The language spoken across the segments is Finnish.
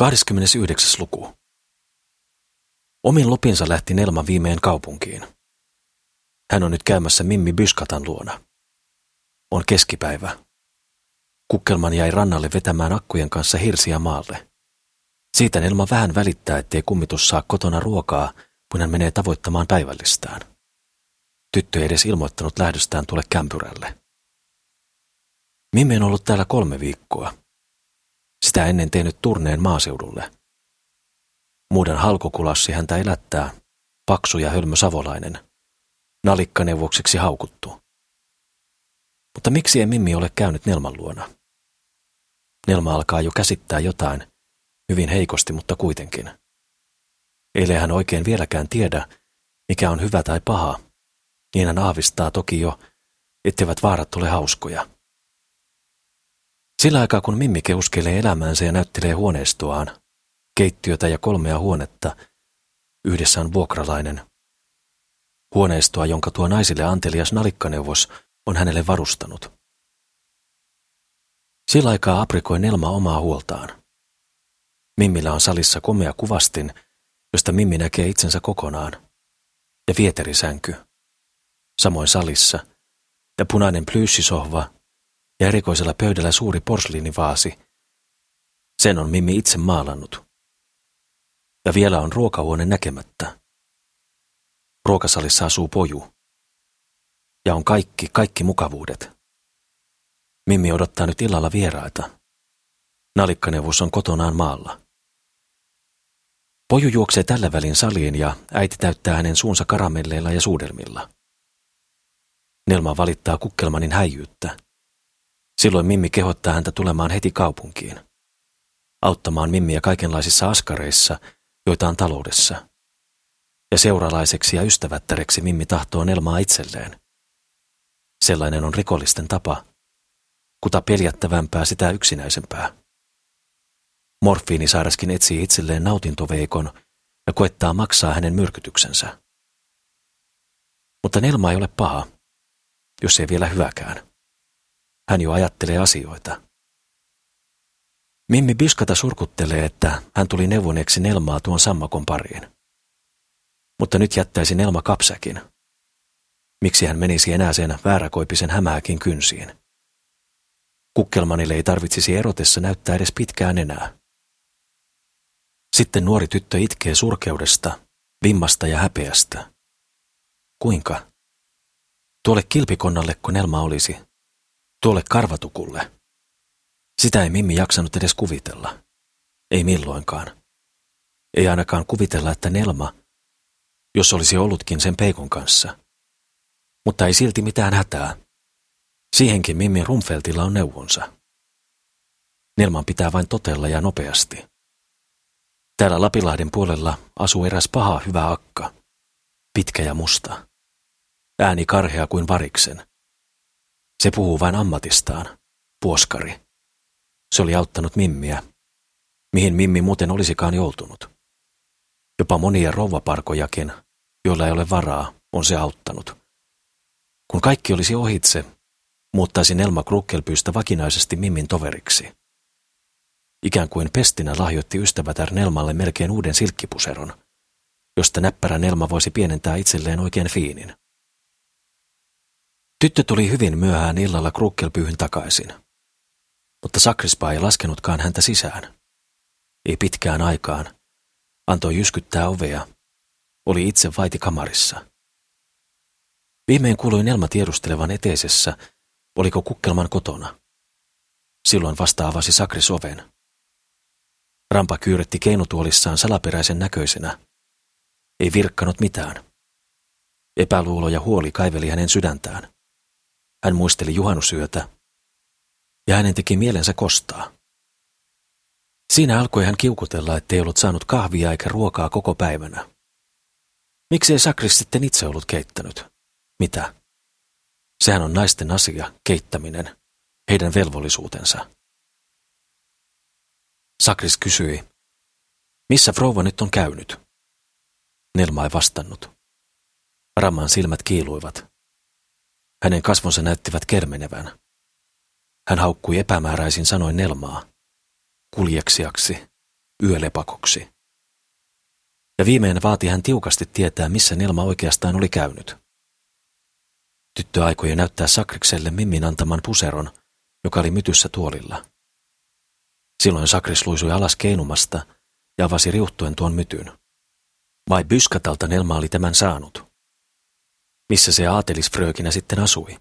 29. luku. Omin lupinsa lähti Nelma viimein kaupunkiin. Hän on nyt käymässä Mimmi Byskatan luona. On keskipäivä. Kukkelman jäi rannalle vetämään akkujen kanssa hirsiä maalle. Siitä Nelma vähän välittää, ettei kummitus saa kotona ruokaa, kun hän menee tavoittamaan päivällistään. Tyttö ei edes ilmoittanut lähdöstään tule kämpyrälle. Mimmi on ollut täällä kolme viikkoa sitä ennen tehnyt turneen maaseudulle. Muuden halkokulassi häntä elättää, paksu ja hölmö savolainen, nalikkaneuvokseksi haukuttu. Mutta miksi ei Mimmi ole käynyt Nelman luona? Nelma alkaa jo käsittää jotain, hyvin heikosti, mutta kuitenkin. Eilen hän oikein vieläkään tiedä, mikä on hyvä tai paha, niin hän aavistaa toki jo, etteivät vaarat ole hauskoja. Sillä aikaa kun Mimmi keuskelee elämäänsä ja näyttelee huoneistoaan, keittiötä ja kolmea huonetta, yhdessä on vuokralainen. Huoneistoa, jonka tuo naisille antelias nalikkaneuvos on hänelle varustanut. Sillä aikaa aprikoi Nelma omaa huoltaan. Mimmillä on salissa komea kuvastin, josta Mimmi näkee itsensä kokonaan, ja vieterisänky. Samoin salissa, ja punainen plyyssisohva ja erikoisella pöydällä suuri porsliinivaasi. Sen on Mimmi itse maalannut. Ja vielä on ruokahuone näkemättä. Ruokasalissa asuu poju. Ja on kaikki, kaikki mukavuudet. Mimmi odottaa nyt illalla vieraita. Nalikkaneuvos on kotonaan maalla. Poju juoksee tällä välin saliin ja äiti täyttää hänen suunsa karamelleilla ja suudelmilla. Nelma valittaa kukkelmanin häijyyttä. Silloin Mimmi kehottaa häntä tulemaan heti kaupunkiin. Auttamaan Mimmiä kaikenlaisissa askareissa, joita on taloudessa. Ja seuralaiseksi ja ystävättäreksi Mimmi tahtoo Nelmaa itselleen. Sellainen on rikollisten tapa. Kuta peljättävämpää, sitä yksinäisempää. Morfiinisairaskin etsii itselleen nautintoveikon ja koettaa maksaa hänen myrkytyksensä. Mutta Nelma ei ole paha, jos ei vielä hyväkään. Hän jo ajattelee asioita. Mimmi Biskata surkuttelee, että hän tuli neuvoneeksi Nelmaa tuon sammakon pariin. Mutta nyt jättäisi Nelma kapsäkin. Miksi hän menisi enää sen vääräkoipisen hämääkin kynsiin? Kukkelmanille ei tarvitsisi erotessa näyttää edes pitkään enää. Sitten nuori tyttö itkee surkeudesta, vimmasta ja häpeästä. Kuinka? Tuolle kilpikonnalle, kun Nelma olisi, tuolle karvatukulle. Sitä ei Mimmi jaksanut edes kuvitella. Ei milloinkaan. Ei ainakaan kuvitella, että Nelma, jos olisi ollutkin sen peikon kanssa. Mutta ei silti mitään hätää. Siihenkin Mimmi Rumfeltilla on neuvonsa. Nelman pitää vain totella ja nopeasti. Täällä Lapilahden puolella asuu eräs paha hyvä akka. Pitkä ja musta. Ääni karhea kuin variksen. Se puhuu vain ammatistaan, puoskari. Se oli auttanut Mimmiä, mihin Mimmi muuten olisikaan joutunut. Jopa monia rouvaparkojakin, joilla ei ole varaa, on se auttanut. Kun kaikki olisi ohitse, muuttaisi Nelma Krukkelpyystä vakinaisesti Mimmin toveriksi. Ikään kuin pestinä lahjoitti ystävätär Nelmalle melkein uuden silkkipuseron, josta näppärä Nelma voisi pienentää itselleen oikein fiinin. Tyttö tuli hyvin myöhään illalla krukkelpyyhyn takaisin. Mutta sakrispa ei laskenutkaan häntä sisään. Ei pitkään aikaan. Antoi jyskyttää ovea. Oli itse vaiti kamarissa. Viimein kuului Nelma tiedustelevan eteisessä, oliko kukkelman kotona. Silloin vasta avasi sakris oven. Rampa kyyretti keinutuolissaan salaperäisen näköisenä. Ei virkkanut mitään. Epäluulo ja huoli kaiveli hänen sydäntään. Hän muisteli juhannusyötä, ja hänen teki mielensä kostaa. Siinä alkoi hän kiukutella, ettei ollut saanut kahvia eikä ruokaa koko päivänä. Miksi ei Sakris sitten itse ollut keittänyt? Mitä? Sehän on naisten asia, keittäminen, heidän velvollisuutensa. Sakris kysyi, missä Frouva nyt on käynyt? Nelma ei vastannut. Ramman silmät kiiluivat. Hänen kasvonsa näyttivät kermenevän. Hän haukkui epämääräisin sanoin Nelmaa. Kuljeksiaksi. yölepakoksi. Ja viimein vaati hän tiukasti tietää, missä Nelma oikeastaan oli käynyt. Tyttö aikoi näyttää Sakrikselle Mimmin antaman puseron, joka oli mytyssä tuolilla. Silloin Sakris luisui alas keinumasta ja avasi riuhtuen tuon mytyn. Vai Byskatalta Nelma oli tämän saanut? Missä se aatelisfröökinä sitten asui?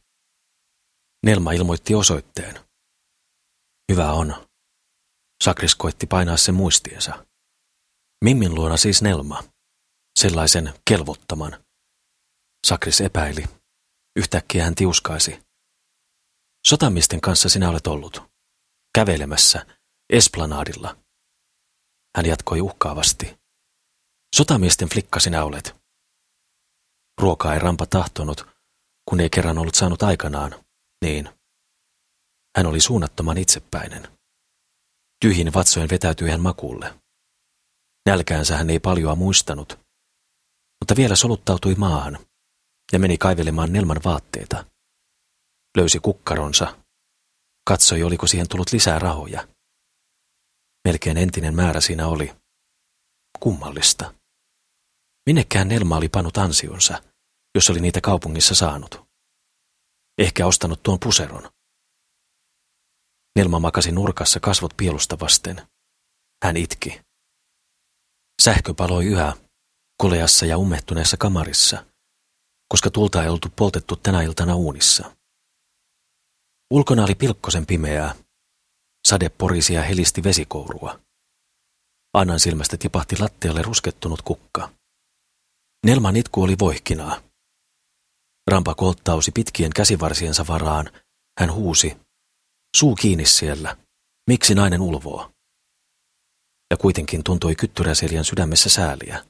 Nelma ilmoitti osoitteen. Hyvä on. Sakris koitti painaa sen muistiensa. Mimmin luona siis Nelma. Sellaisen kelvottaman. Sakris epäili. Yhtäkkiä hän tiuskaisi. Sotamiesten kanssa sinä olet ollut. Kävelemässä, Esplanadilla. Hän jatkoi uhkaavasti. Sotamiesten flikka sinä olet. Ruokaa ei rampa tahtonut, kun ei kerran ollut saanut aikanaan, niin. Hän oli suunnattoman itsepäinen. Tyhjin vatsojen vetäytyi hän makuulle. Nälkäänsä hän ei paljoa muistanut, mutta vielä soluttautui maahan ja meni kaivelemaan Nelman vaatteita. Löysi kukkaronsa, katsoi oliko siihen tullut lisää rahoja. Melkein entinen määrä siinä oli. Kummallista. Minnekään Nelma oli pannut ansionsa, jos oli niitä kaupungissa saanut. Ehkä ostanut tuon puseron. Nelma makasi nurkassa kasvot pielusta vasten. Hän itki. Sähkö paloi yhä, koleassa ja ummehtuneessa kamarissa, koska tulta ei oltu poltettu tänä iltana uunissa. Ulkona oli pilkkosen pimeää. Sade porisi ja helisti vesikourua. Annan silmästä tipahti lattialle ruskettunut kukka. Nelman itku oli voihkinaa. Rampa kolttausi pitkien käsivarsiensa varaan. Hän huusi, Suu kiinni siellä. Miksi nainen ulvoo? Ja kuitenkin tuntui kyttyräseliän sydämessä sääliä.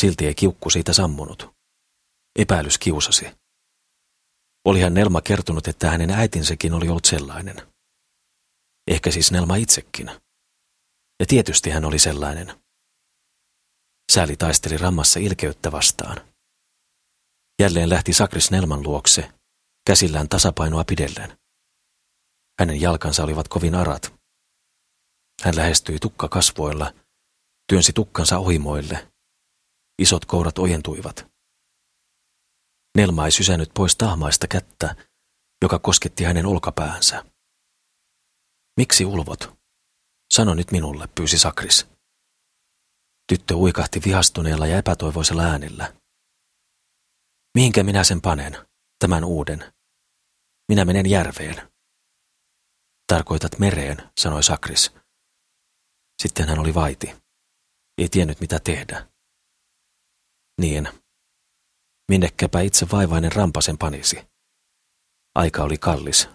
Silti ei kiukku siitä sammunut. Epäilys kiusasi. Olihan Nelma kertonut, että hänen äitinsäkin oli ollut sellainen. Ehkä siis Nelma itsekin. Ja tietysti hän oli sellainen. Sääli taisteli rammassa ilkeyttä vastaan. Jälleen lähti Sakris Nelman luokse, käsillään tasapainoa pidellen. Hänen jalkansa olivat kovin arat. Hän lähestyi tukka kasvoilla, työnsi tukkansa ohimoille. Isot kourat ojentuivat. Nelma ei sysännyt pois tahmaista kättä, joka kosketti hänen olkapäänsä. Miksi ulvot? Sano nyt minulle, pyysi Sakris. Tyttö uikahti vihastuneella ja epätoivoisella äänellä. Mihinkä minä sen panen, tämän uuden? Minä menen järveen. Tarkoitat mereen, sanoi Sakris. Sitten hän oli vaiti. Ei tiennyt mitä tehdä. Niin. Minnekäpä itse vaivainen rampasen panisi. Aika oli kallis.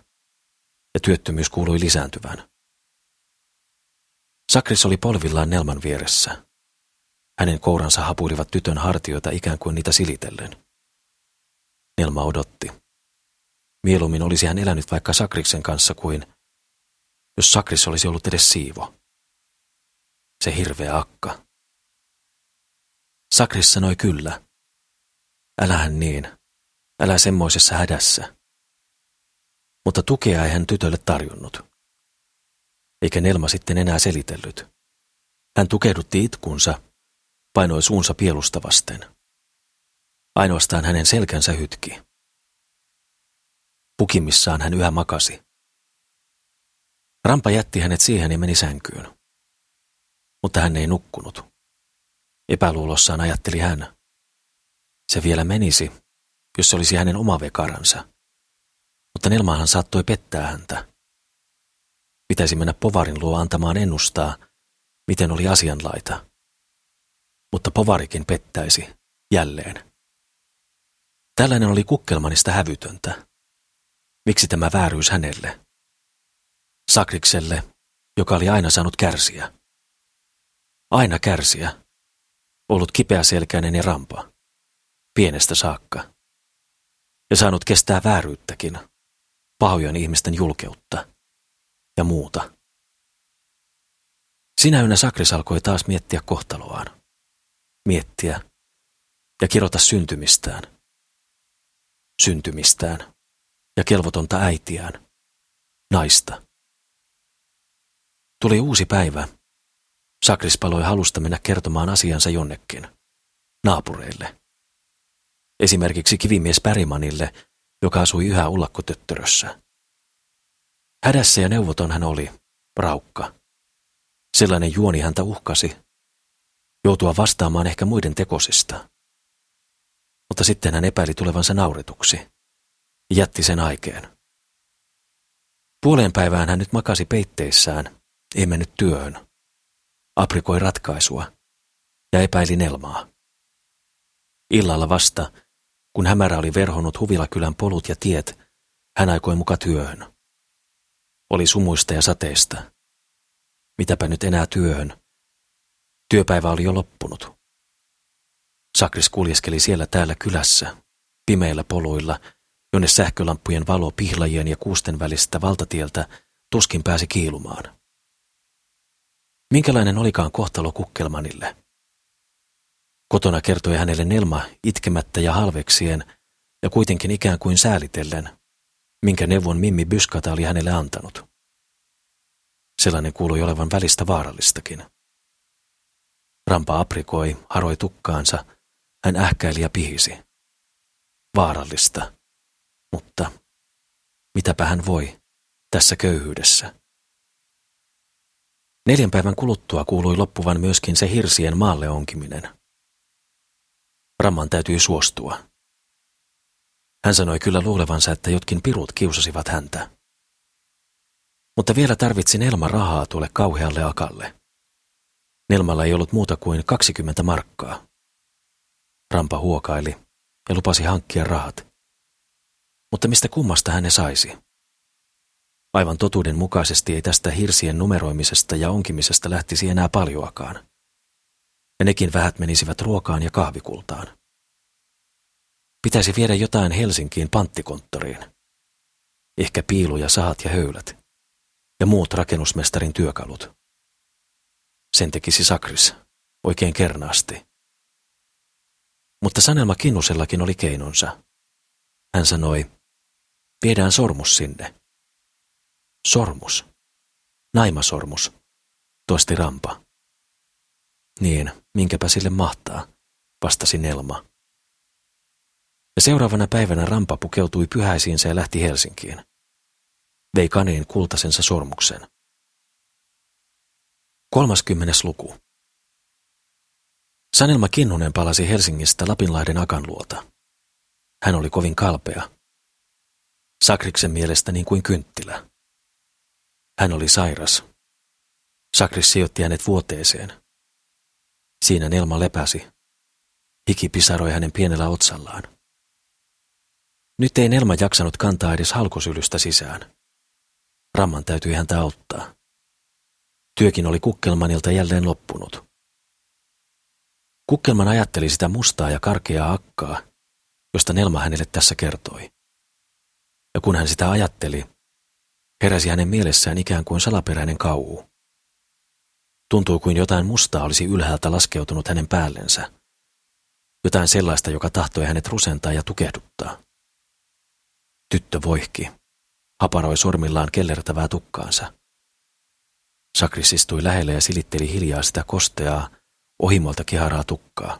Ja työttömyys kuului lisääntyvän. Sakris oli polvillaan Nelman vieressä. Hänen kouransa hapuilivat tytön hartioita ikään kuin niitä silitellen. Nelma odotti. Mieluummin olisi hän elänyt vaikka Sakriksen kanssa kuin jos Sakris olisi ollut edes siivo. Se hirveä akka. Sakris sanoi kyllä. Älähän niin. Älä semmoisessa hädässä. Mutta tukea ei hän tytölle tarjonnut. Eikä Nelma sitten enää selitellyt. Hän tukehdutti itkunsa, painoi suunsa pielusta vasten. Ainoastaan hänen selkänsä hytki. Pukimissaan hän yhä makasi. Rampa jätti hänet siihen ja meni sänkyyn. Mutta hän ei nukkunut. Epäluulossaan ajatteli hän. Se vielä menisi, jos se olisi hänen oma vekaransa. Mutta Nelmahan saattoi pettää häntä. Pitäisi mennä Povarin luo antamaan ennustaa, miten oli asianlaita. Mutta Povarikin pettäisi, jälleen. Tällainen oli Kukkelmanista hävytöntä. Miksi tämä vääryys hänelle? Sakrikselle, joka oli aina saanut kärsiä. Aina kärsiä. Ollut kipeäselkäinen ja rampa. Pienestä saakka. Ja saanut kestää vääryyttäkin, pahojen ihmisten julkeutta ja muuta. Sinä yönä Sakris alkoi taas miettiä kohtaloaan. Miettiä ja kirota syntymistään. Syntymistään ja kelvotonta äitiään. Naista. Tuli uusi päivä, Sakris paloi halusta mennä kertomaan asiansa jonnekin, naapureille. Esimerkiksi kivimies Pärimanille, joka asui yhä ullakkotöttörössä. Hädässä ja neuvoton hän oli, raukka. Sellainen juoni häntä uhkasi, joutua vastaamaan ehkä muiden tekosista. Mutta sitten hän epäili tulevansa nauretuksi jätti sen aikeen. Puoleen päivään hän nyt makasi peitteissään, ei mennyt työhön. Aprikoi ratkaisua ja epäili Nelmaa. Illalla vasta, kun hämärä oli verhonnut Huvilakylän polut ja tiet, hän aikoi muka työhön. Oli sumuista ja sateista. Mitäpä nyt enää työhön? Työpäivä oli jo loppunut. Sakris kuljeskeli siellä täällä kylässä, pimeillä poluilla, jonne sähkölampujen valo pihlajien ja kuusten välistä valtatieltä tuskin pääsi kiilumaan. Minkälainen olikaan kohtalo Kukkelmanille? Kotona kertoi hänelle Nelma itkemättä ja halveksien ja kuitenkin ikään kuin säälitellen, minkä neuvon Mimmi Byskata oli hänelle antanut. Sellainen kuului olevan välistä vaarallistakin. Rampa aprikoi, haroi tukkaansa, hän ähkäili ja pihisi. Vaarallista. Mutta mitäpä hän voi tässä köyhyydessä? Neljän päivän kuluttua kuului loppuvan myöskin se hirsien maalle onkiminen. Ramman täytyi suostua. Hän sanoi kyllä luulevansa, että jotkin pirut kiusasivat häntä. Mutta vielä tarvitsi Nelma rahaa tuolle kauhealle akalle. Nelmalla ei ollut muuta kuin 20 markkaa. Rampa huokaili ja lupasi hankkia rahat. Mutta mistä kummasta hän ne saisi? Aivan totuuden mukaisesti ei tästä hirsien numeroimisesta ja onkimisesta lähtisi enää paljoakaan. Ja nekin vähät menisivät ruokaan ja kahvikultaan. Pitäisi viedä jotain Helsinkiin panttikonttoriin. Ehkä piiluja, sahat ja höylät. Ja muut rakennusmestarin työkalut. Sen tekisi Sakris, oikein kernaasti. Mutta Sanelma Kinnusellakin oli keinonsa. Hän sanoi, viedään sormus sinne. Sormus. Naimasormus, toisti Rampa. Niin, minkäpä sille mahtaa, vastasi Nelma. Ja seuraavana päivänä Rampa pukeutui pyhäisiinsä ja lähti Helsinkiin. Vei kaneen kultasensa sormuksen. Kolmaskymmenes luku. Sanelma Kinnunen palasi Helsingistä Lapinlahden akan luota. Hän oli kovin kalpea. Sakriksen mielestä niin kuin kynttilä. Hän oli sairas. Sakris sijoitti hänet vuoteeseen. Siinä Nelma lepäsi. Hiki pisaroi hänen pienellä otsallaan. Nyt ei Nelma jaksanut kantaa edes halkosylystä sisään. Ramman täytyi häntä auttaa. Työkin oli Kukkelmanilta jälleen loppunut. Kukkelman ajatteli sitä mustaa ja karkeaa akkaa, josta Nelma hänelle tässä kertoi. Ja kun hän sitä ajatteli, heräsi hänen mielessään ikään kuin salaperäinen kauhu. Tuntui kuin jotain mustaa olisi ylhäältä laskeutunut hänen päällensä. Jotain sellaista, joka tahtoi hänet rusentaa ja tukehduttaa. Tyttö voihki, haparoi sormillaan kellertävää tukkaansa. Sakris istui lähelle ja silitteli hiljaa sitä kosteaa, ohimolta kiharaa tukkaa.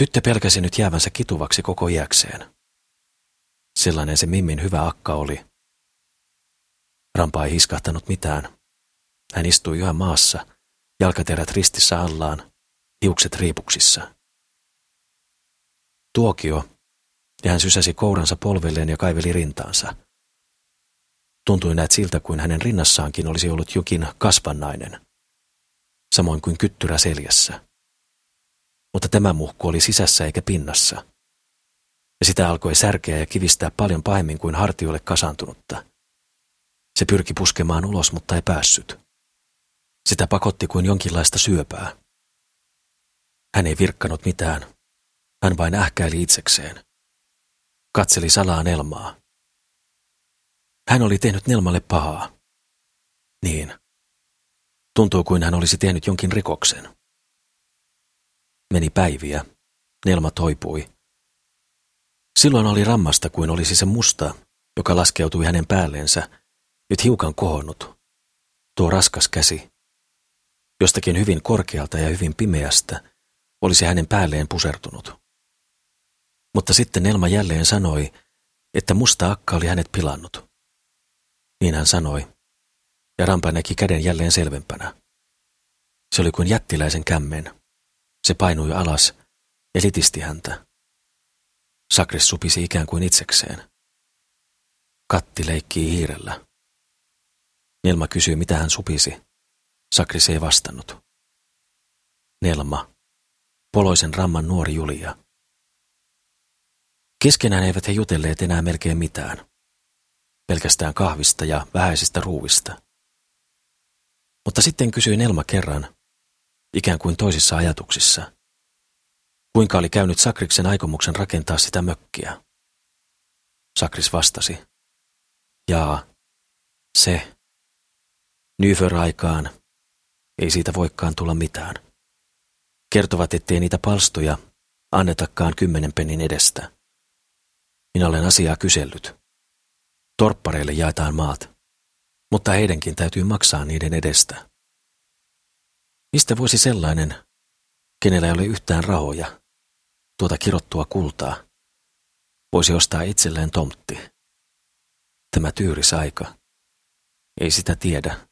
Tyttö pelkäsi nyt jäävänsä kituvaksi koko iäkseen. Sellainen se Mimmin hyvä akka oli. Rampa ei hiskahtanut mitään. Hän istui yhä maassa, jalkaterät ristissä allaan, hiukset riipuksissa. Tuokio, ja hän sysäsi kouransa polvilleen ja kaiveli rintaansa. Tuntui näet siltä, kuin hänen rinnassaankin olisi ollut jokin kasvannainen, samoin kuin kyttyrä seljässä. Mutta tämä muhku oli sisässä eikä pinnassa. Ja sitä alkoi särkeä ja kivistää paljon pahemmin kuin hartioille kasantunutta. Se pyrki puskemaan ulos, mutta ei päässyt. Sitä pakotti kuin jonkinlaista syöpää. Hän ei virkkanut mitään. Hän vain ähkäili itsekseen. Katseli salaa Nelmaa. Hän oli tehnyt Nelmalle pahaa. Niin. Tuntui kuin hän olisi tehnyt jonkin rikoksen. Meni päiviä. Nelma toipui. Silloin oli rammasta kuin olisi se musta, joka laskeutui hänen päälleensä, nyt hiukan kohonnut. Tuo raskas käsi. jostakin hyvin korkealta ja hyvin pimeästä, olisi hänen päälleen pusertunut. Mutta sitten Nelma jälleen sanoi, että musta akka oli hänet pilannut. Niin hän sanoi, ja Rampa näki käden jälleen selvempänä. Se oli kuin jättiläisen kämmen. Se painui alas ja litisti häntä. Sakris supisi ikään kuin itsekseen. Katti leikkii hiirellä. Nelma kysyi, mitä hän supisi. Sakris ei vastannut. Nelma, poloisen ramman nuori Julia. Keskenään eivät he jutelleet enää melkein mitään. Pelkästään kahvista ja vähäisistä ruuvista. Mutta sitten kysyi Nelma kerran, ikään kuin toisissa ajatuksissa, kuinka oli käynyt Sakriksen aikomuksen rakentaa sitä mökkiä. Sakris vastasi, jaa, se, Nyför-aikaan, ei siitä voikaan tulla mitään. Kertovat, ettei niitä palstoja annetakaan kymmenen pennin edestä. Minä olen asiaa kysellyt. Torppareille jaetaan maat, mutta heidänkin täytyy maksaa niiden edestä. Mistä voisi sellainen, kenellä ei ole yhtään rahoja, tuota kirottua kultaa, voisi ostaa itselleen tomtti? Tämä tyyris aika. Ei sitä tiedä,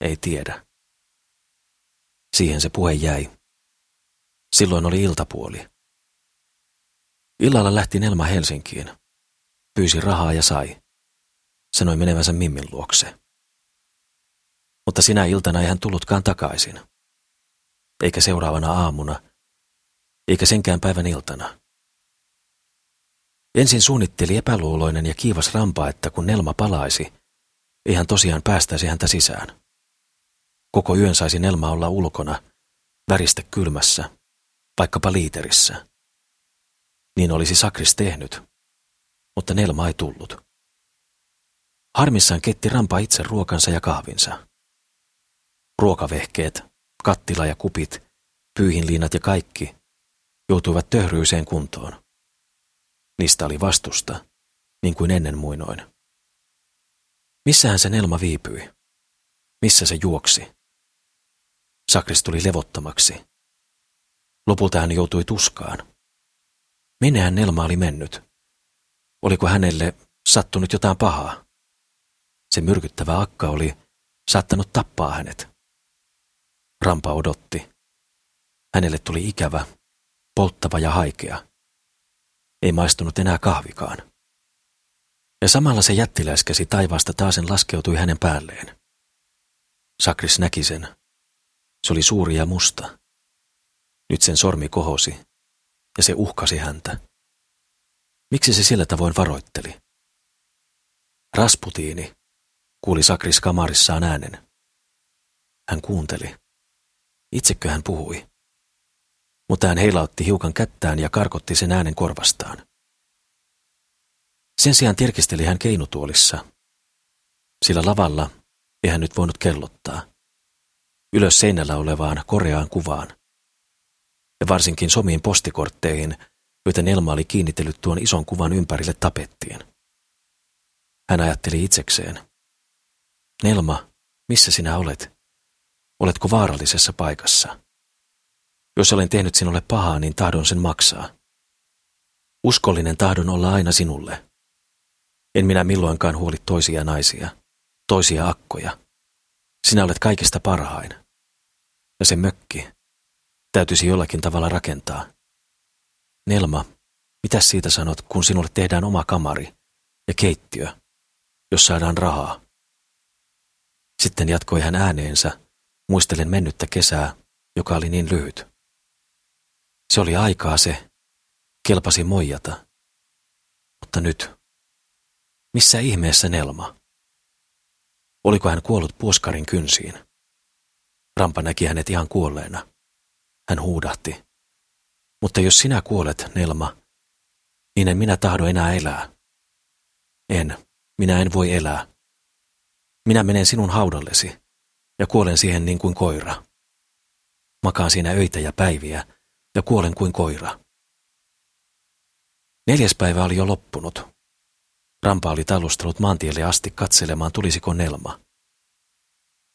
ei tiedä. Siihen se puhe jäi. Silloin oli iltapuoli. Illalla lähti Nelma Helsinkiin. Pyysi rahaa ja sai. Sanoi menevänsä Mimmin luokse. Mutta sinä iltana ei hän tullutkaan takaisin. Eikä seuraavana aamuna, eikä senkään päivän iltana. Ensin suunnitteli epäluuloinen ja kiivas rampa, että kun Nelma palaisi, ei hän tosiaan päästäisi häntä sisään. Koko yön saisi Nelma olla ulkona, väristä kylmässä, vaikkapa liiterissä. Niin olisi Sakris tehnyt, mutta Nelma ei tullut. Harmissaan ketti rampa itse ruokansa ja kahvinsa. Ruokavehkeet, kattila ja kupit, pyyhinliinat ja kaikki joutuivat töhryiseen kuntoon. Niistä oli vastusta, niin kuin ennen muinoin. Missähän se Nelma viipyi? Missä se juoksi? Sakris tuli levottomaksi. Lopulta hän joutui tuskaan. Minnehän Nelma oli mennyt? Oliko hänelle sattunut jotain pahaa? Se myrkyttävä akka oli saattanut tappaa hänet. Rampa odotti. Hänelle tuli ikävä, polttava ja haikea. Ei maistunut enää kahvikaan. Ja samalla se jättiläiskäsi taivaasta taasen laskeutui hänen päälleen. Sakris näki sen se oli suuri ja musta. Nyt sen sormi kohosi, ja se uhkasi häntä. Miksi se sillä tavoin varoitteli? Rasputiini, kuuli Sakris kamarissaan äänen. Hän kuunteli. Itsekö hän puhui? Mutta hän heilautti hiukan kättään ja karkotti sen äänen korvastaan. Sen sijaan tirkisteli hän keinutuolissa, sillä lavalla ei hän nyt voinut kellottaa ylös seinällä olevaan koreaan kuvaan. Ja varsinkin somiin postikortteihin, joita Nelma oli kiinnitellyt tuon ison kuvan ympärille tapettien. Hän ajatteli itsekseen. Nelma, missä sinä olet? Oletko vaarallisessa paikassa? Jos olen tehnyt sinulle pahaa, niin tahdon sen maksaa. Uskollinen tahdon olla aina sinulle. En minä milloinkaan huoli toisia naisia, toisia akkoja. Sinä olet kaikista parhain ja se mökki täytyisi jollakin tavalla rakentaa. Nelma, mitä siitä sanot, kun sinulle tehdään oma kamari ja keittiö, jos saadaan rahaa? Sitten jatkoi hän ääneensä, muistelen mennyttä kesää, joka oli niin lyhyt. Se oli aikaa se, kelpasi moijata. Mutta nyt, missä ihmeessä Nelma? Oliko hän kuollut puoskarin kynsiin? Rampa näki hänet ihan kuolleena. Hän huudahti. Mutta jos sinä kuolet, Nelma, niin en minä tahdo enää elää. En, minä en voi elää. Minä menen sinun haudallesi ja kuolen siihen niin kuin koira. Makaan siinä öitä ja päiviä ja kuolen kuin koira. Neljäs päivä oli jo loppunut. Rampa oli talustellut maantielle asti katselemaan, tulisiko Nelma.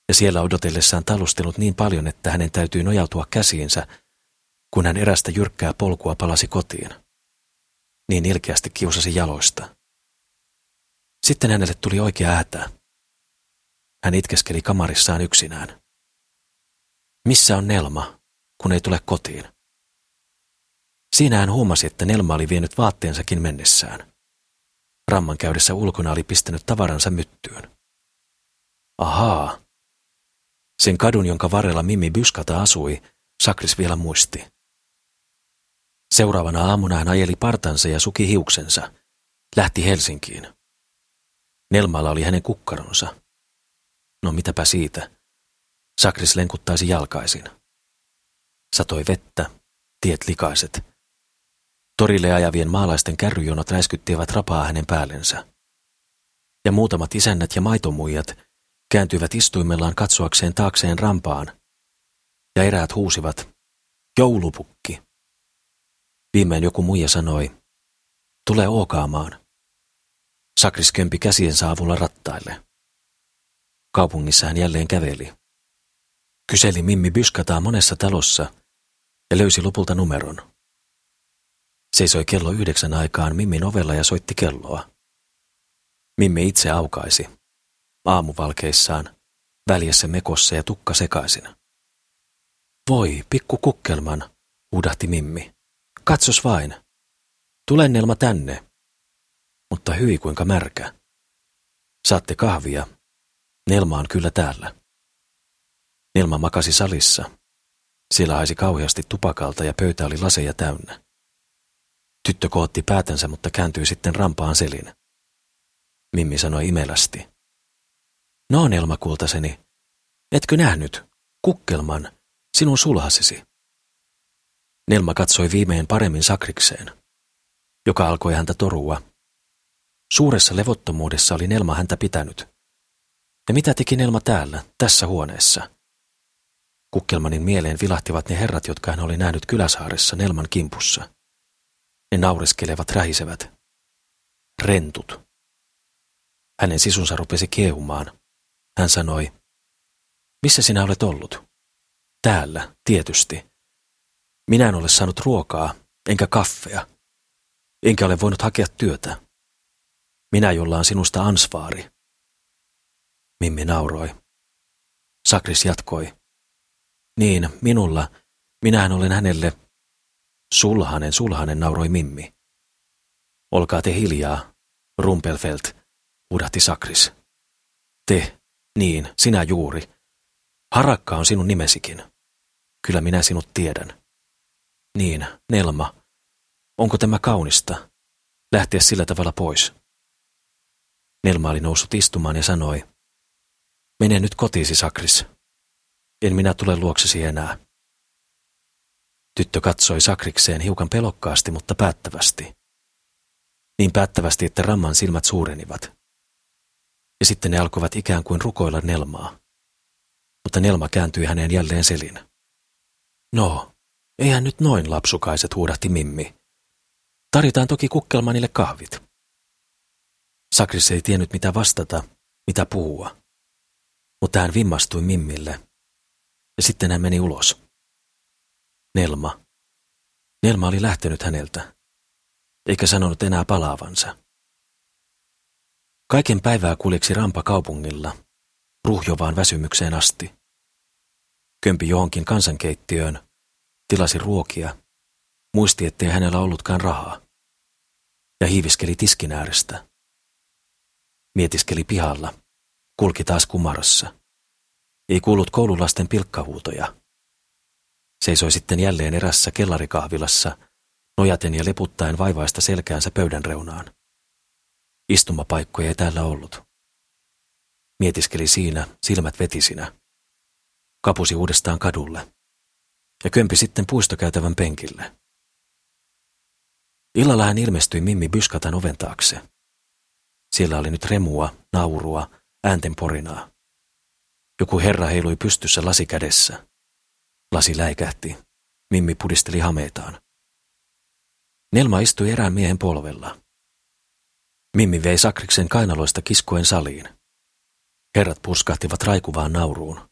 ja siellä odotellessaan talustellut niin paljon, että hänen täytyy nojautua käsiinsä, kun hän erästä jyrkkää polkua palasi kotiin. Niin ilkeästi kiusasi jaloista. Sitten hänelle tuli oikea hätä. Hän itkeskeli kamarissaan yksinään. Missä on Nelma, kun ei tule kotiin? Siinä hän huomasi, että Nelma oli vienyt vaatteensakin mennessään. Ramman käydessä ulkona oli pistänyt tavaransa myttyyn. Ahaa. Sen kadun, jonka varrella Mimmi Byskata asui, Sakris vielä muisti. Seuraavana aamuna hän ajeli partansa ja suki hiuksensa. Lähti Helsinkiin. Nelmalla oli hänen kukkaronsa. No mitäpä siitä. Sakris lenkuttaisi jalkaisin. Satoi vettä, tiet likaiset. Torille ajavien maalaisten kärryjonot räiskyttivät rapaa hänen päällensä. Ja muutamat isännät ja maitomuijat kääntyivät istuimellaan katsoakseen taakseen rampaan. Ja eräät huusivat, joulupukki. Viimein joku muija sanoi, tule ookaamaan. Sakris kömpi käsiensä avulla rattaille. Kaupungissa hän jälleen käveli. Kyseli Mimmi Byskataa monessa talossa ja löysi lopulta numeron. Seisoi kello yhdeksän aikaan Mimmin ovella ja soitti kelloa. Mimmi itse aukaisi, aamuvalkeissaan, väljessä mekossa ja tukka sekaisin. Voi, pikku kukkelman, huudahti Mimmi. Katsos vain. Tule Nelma tänne. Mutta hyi kuinka märkä. Saatte kahvia. Nelma on kyllä täällä. Nelma makasi salissa. Siellä haisi kauheasti tupakalta ja pöytä oli laseja täynnä. Tyttö kootti päätänsä, mutta kääntyi sitten rampaan selin. Mimmi sanoi imelästi. No, Nelma kultaseni, etkö nähnyt? Kukkelman, sinun sulhasesi. Nelma katsoi viimein paremmin sakrikseen, joka alkoi häntä torua. Suuressa levottomuudessa oli Nelma häntä pitänyt. Ja mitä teki Nelma täällä, tässä huoneessa? Kukkelmanin mieleen vilahtivat ne herrat, jotka hän oli nähnyt Kyläsaaressa Nelman kimpussa. Ne naureskelevat rähisevät. Rentut. Hänen sisunsa rupesi kiehumaan. Hän sanoi, missä sinä olet ollut? Täällä, tietysti. Minä en ole saanut ruokaa, enkä kaffea. Enkä ole voinut hakea työtä. Minä, jolla on sinusta ansvaari. Mimmi nauroi. Sakris jatkoi. Niin, minulla. Minähän olen hänelle Sulhanen, sulhanen, nauroi Mimmi. Olkaa te hiljaa, Rumpelfelt, huudahti Sakris. Te, niin, sinä juuri. Harakka on sinun nimesikin. Kyllä minä sinut tiedän. Niin, Nelma. Onko tämä kaunista? Lähteä sillä tavalla pois. Nelma oli noussut istumaan ja sanoi, Mene nyt kotiisi, Sakris. En minä tule luoksesi enää. Tyttö katsoi Sakrikseen hiukan pelokkaasti, mutta päättävästi. Niin päättävästi, että Ramman silmät suurenivat. Ja sitten ne alkoivat ikään kuin rukoilla Nelmaa. Mutta Nelma kääntyi häneen jälleen selin. No, eihän nyt noin lapsukaiset, huudahti Mimmi. Tarjotaan toki kukkelmanille kahvit. Sakris ei tiennyt mitä vastata, mitä puhua. Mutta hän vimmastui Mimmille. Ja sitten hän meni ulos. Nelma. Nelma oli lähtenyt häneltä, eikä sanonut enää palaavansa. Kaiken päivää kuljeksi rampa kaupungilla, ruhjovaan väsymykseen asti. Kömpi johonkin kansankeittiöön, tilasi ruokia, muisti, ettei hänellä ollutkaan rahaa, ja hiiviskeli tiskin äärestä. Mietiskeli pihalla, kulki taas kumarassa. Ei kuullut koululaisten pilkkahuutoja. Seisoi sitten jälleen erässä kellarikahvilassa, nojaten ja leputtaen vaivaista selkäänsä pöydän reunaan. Istumapaikkoja ei täällä ollut. Mietiskeli siinä, silmät vetisinä. Kapusi uudestaan kadulle. Ja kömpi sitten puistokäytävän penkille. Illalla hän ilmestyi Mimmi Byskatan oven taakse. Siellä oli nyt remua, naurua, äänten porinaa. Joku herra heilui pystyssä lasi kädessä. Lasi läikähti. Mimmi pudisteli hameitaan. Nelma istui erään miehen polvella. Mimmi vei Sakriksen kainaloista kiskuen saliin. Herrat purskahtivat raikuvaan nauruun.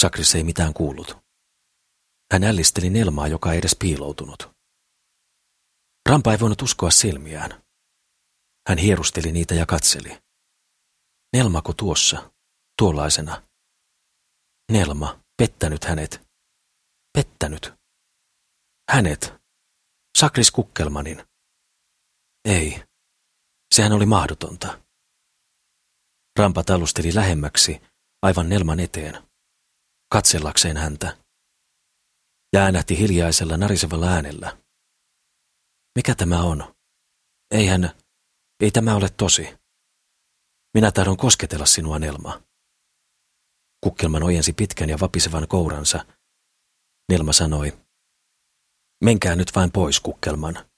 Sakris ei mitään kuullut. Hän ällisteli Nelmaa, joka ei edes piiloutunut. Rampa ei voinut uskoa silmiään. Hän hierusteli niitä ja katseli. Nelmako tuossa, tuollaisena? Nelma, pettänyt hänet. Pettänyt. Hänet. Sakris Kukkelmanin. Ei. Sehän oli mahdotonta. Rampa talusteli lähemmäksi, aivan Nelman eteen, katsellakseen häntä. Ja äänähti hiljaisella narisevalla äänellä. Mikä tämä on? Eihän, ei tämä ole tosi. Minä tahdon kosketella sinua, Nelma. Kukkelman ojensi pitkän ja vapisevan kouransa. Nelma sanoi, menkää nyt vain pois, Kukkelman.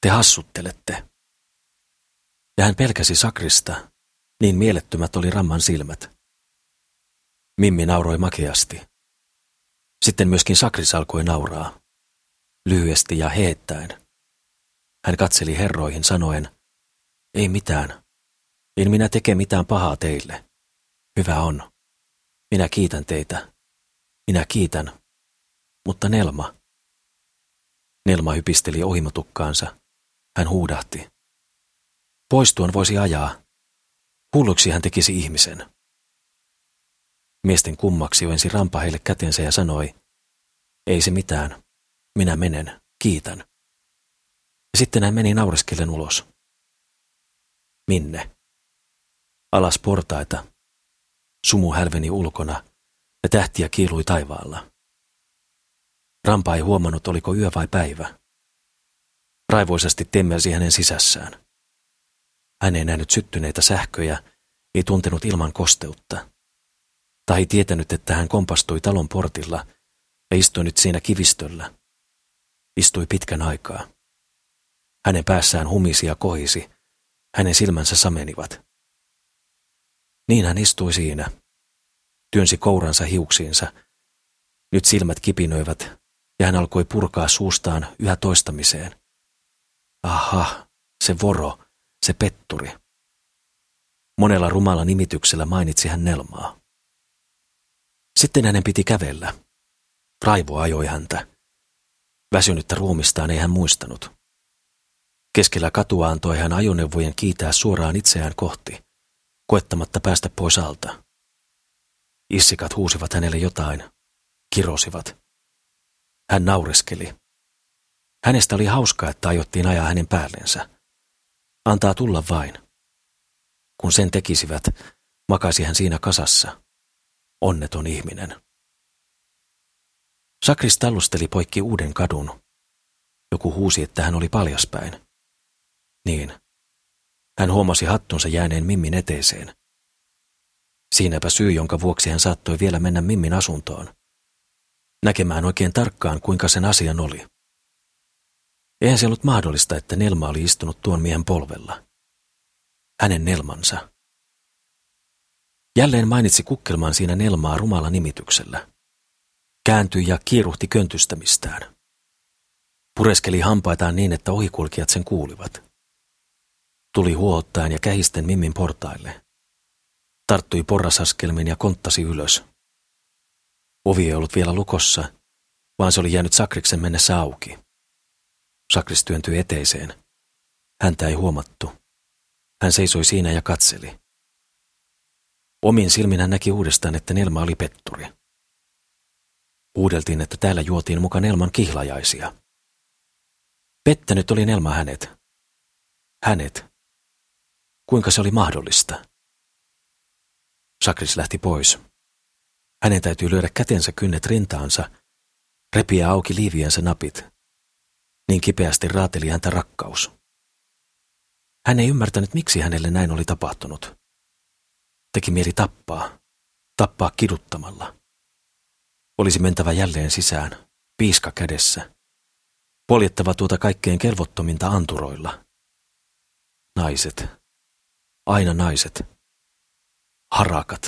Te hassuttelette. Ja hän pelkäsi Sakrista, niin mielettömät oli Ramman silmät. Mimmi nauroi makeasti. Sitten myöskin Sakris alkoi nauraa, lyhyesti ja heettäen. Hän katseli herroihin sanoen, ei mitään, en minä teke mitään pahaa teille. Hyvä on. Minä kiitän teitä. Minä kiitän. Mutta Nelma. Nelma hypisteli ohimotukkaansa. Hän huudahti. Poistuon voisi ajaa. Hulluksi hän tekisi ihmisen. Miesten kummaksi ojensi rampa heille kätensä ja sanoi, ei se mitään, minä menen, kiitän. Ja sitten hän meni naureskellen ulos. Minne? Alas portaita. Sumu hälveni ulkona ja tähtiä kiilui taivaalla. Rampa ei huomannut, oliko yö vai päivä. Raivoisesti temmelsi hänen sisässään. Hän ei nähnyt syttyneitä sähköjä, ei tuntenut ilman kosteutta. Tai ei tietänyt, että hän kompastui talon portilla ja istui nyt siinä kivistöllä. Istui pitkän aikaa. Hänen päässään humisi ja kohisi, hänen silmänsä samenivat. Niin hän istui siinä, työnsi kouransa hiuksiinsa. Nyt silmät kipinöivät ja hän alkoi purkaa suustaan yhä toistamiseen. Aha, se voro, se petturi. Monella rumalla nimityksellä mainitsi hän Nelmaa. Sitten hänen piti kävellä. Raivo ajoi häntä. Väsynyttä ruumistaan ei hän muistanut. Keskellä katua antoi hän ajoneuvojen kiitää suoraan itseään kohti, koettamatta päästä pois alta. Issikat huusivat hänelle jotain, kirosivat. Hän naureskeli. Hänestä oli hauskaa, että aiottiin ajaa hänen päällensä. Antaa tulla vain. Kun sen tekisivät, makasi hän siinä kasassa. Onneton ihminen. Sakris tallusteli poikki uuden kadun. Joku huusi, että hän oli paljaspäin. Niin. Hän huomasi hattunsa jääneen Mimmin eteeseen. Siinäpä syy, jonka vuoksi hän saattoi vielä mennä Mimmin asuntoon. Näkemään oikein tarkkaan, kuinka sen asian oli. Eihän se ollut mahdollista, että Nelma oli istunut tuon miehen polvella. Hänen Nelmansa. Jälleen mainitsi kukkelmaan siinä Nelmaa rumalla nimityksellä. Kääntyi ja kiiruhti köntystämistään. Pureskeli hampaitaan niin, että ohikulkijat sen kuulivat. Tuli huohottaen ja kähisten Mimmin portaille. Tarttui porrasaskelmiin ja konttasi ylös. Ovi ei ollut vielä lukossa, vaan se oli jäänyt Sakriksen mennessä auki. Sakris työntyi eteiseen. Häntä ei huomattu. Hän seisoi siinä ja katseli. Omin silmin hän näki uudestaan, että Nelma oli petturi. Uudeltiin, että täällä juotiin muka Nelman kihlajaisia. Pettänyt oli Nelma hänet. Hänet. Kuinka se oli mahdollista? Sakris lähti pois. Hänen täytyy lyödä kätensä kynnet rintaansa, repiä auki liiviensä napit. Niin kipeästi raateli häntä rakkaus. Hän ei ymmärtänyt, miksi hänelle näin oli tapahtunut. Teki mieli tappaa, tappaa kiduttamalla. Olisi mentävä jälleen sisään, piiska kädessä. Poljettava tuota kaikkein kelvottominta anturoilla. Naiset. Aina naiset. Harakat.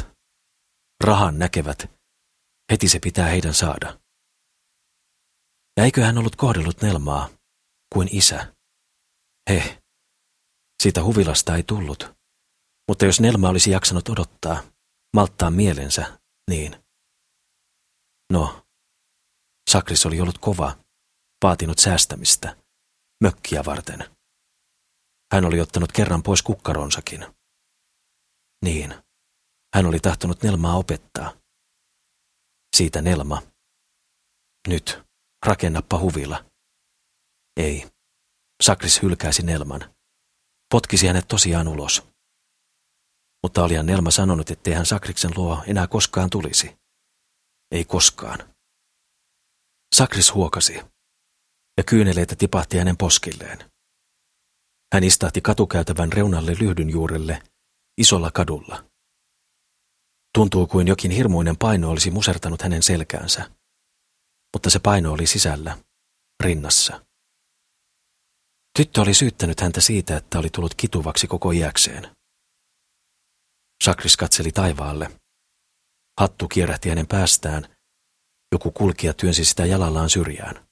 Rahan näkevät. Heti se pitää heidän saada. Ja eikö hän ollut kohdellut Nelmaa kuin isä? He, siitä huvilasta ei tullut. Mutta jos Nelma olisi jaksanut odottaa, malttaa mielensä, niin. No, Sakris oli ollut kova, vaatinut säästämistä, mökkiä varten. Hän oli ottanut kerran pois kukkaronsakin. Niin, hän oli tahtonut Nelmaa opettaa. Siitä Nelma. Nyt, rakennappa huvila. Ei. Sakris hylkäisi Nelman. Potkisi hänet tosiaan ulos. Mutta olihan Nelma sanonut, ettei hän Sakriksen luo enää koskaan tulisi. Ei koskaan. Sakris huokasi, ja kyyneleitä tipahti hänen poskilleen. Hän istahti katukäytävän reunalle lyhdyn juurelle, isolla kadulla. Tuntuu kuin jokin hirmuinen paino olisi musertanut hänen selkäänsä, mutta se paino oli sisällä, rinnassa. Tyttö oli syyttänyt häntä siitä, että oli tullut kituvaksi koko iäkseen. Sakris katseli taivaalle. Hattu kierrähti hänen päästään. Joku kulkija työnsi sitä jalallaan syrjään.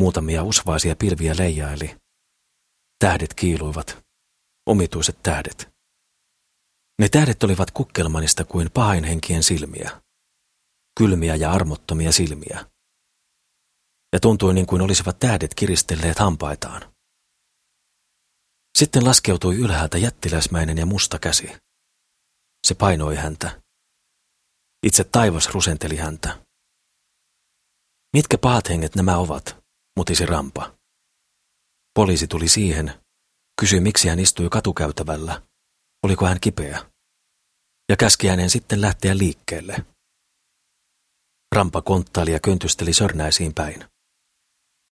Muutamia usvaisia pilviä leijaili. Tähdet kiiluivat. Omituiset tähdet. Ne tähdet olivat kukkelmanista kuin pahainhenkien silmiä. Kylmiä ja armottomia silmiä ja tuntui niin kuin olisivat tähdet kiristelleet hampaitaan. Sitten laskeutui ylhäältä jättiläismäinen ja musta käsi. Se painoi häntä. Itse taivas rusenteli häntä. Mitkä pahat henget nämä ovat, mutisi Rampa. Poliisi tuli siihen, kysyi miksi hän istui katukäytävällä, oliko hän kipeä, ja käski hänen sitten lähteä liikkeelle. Rampa konttaili ja köntysteli sörnäisiin päin.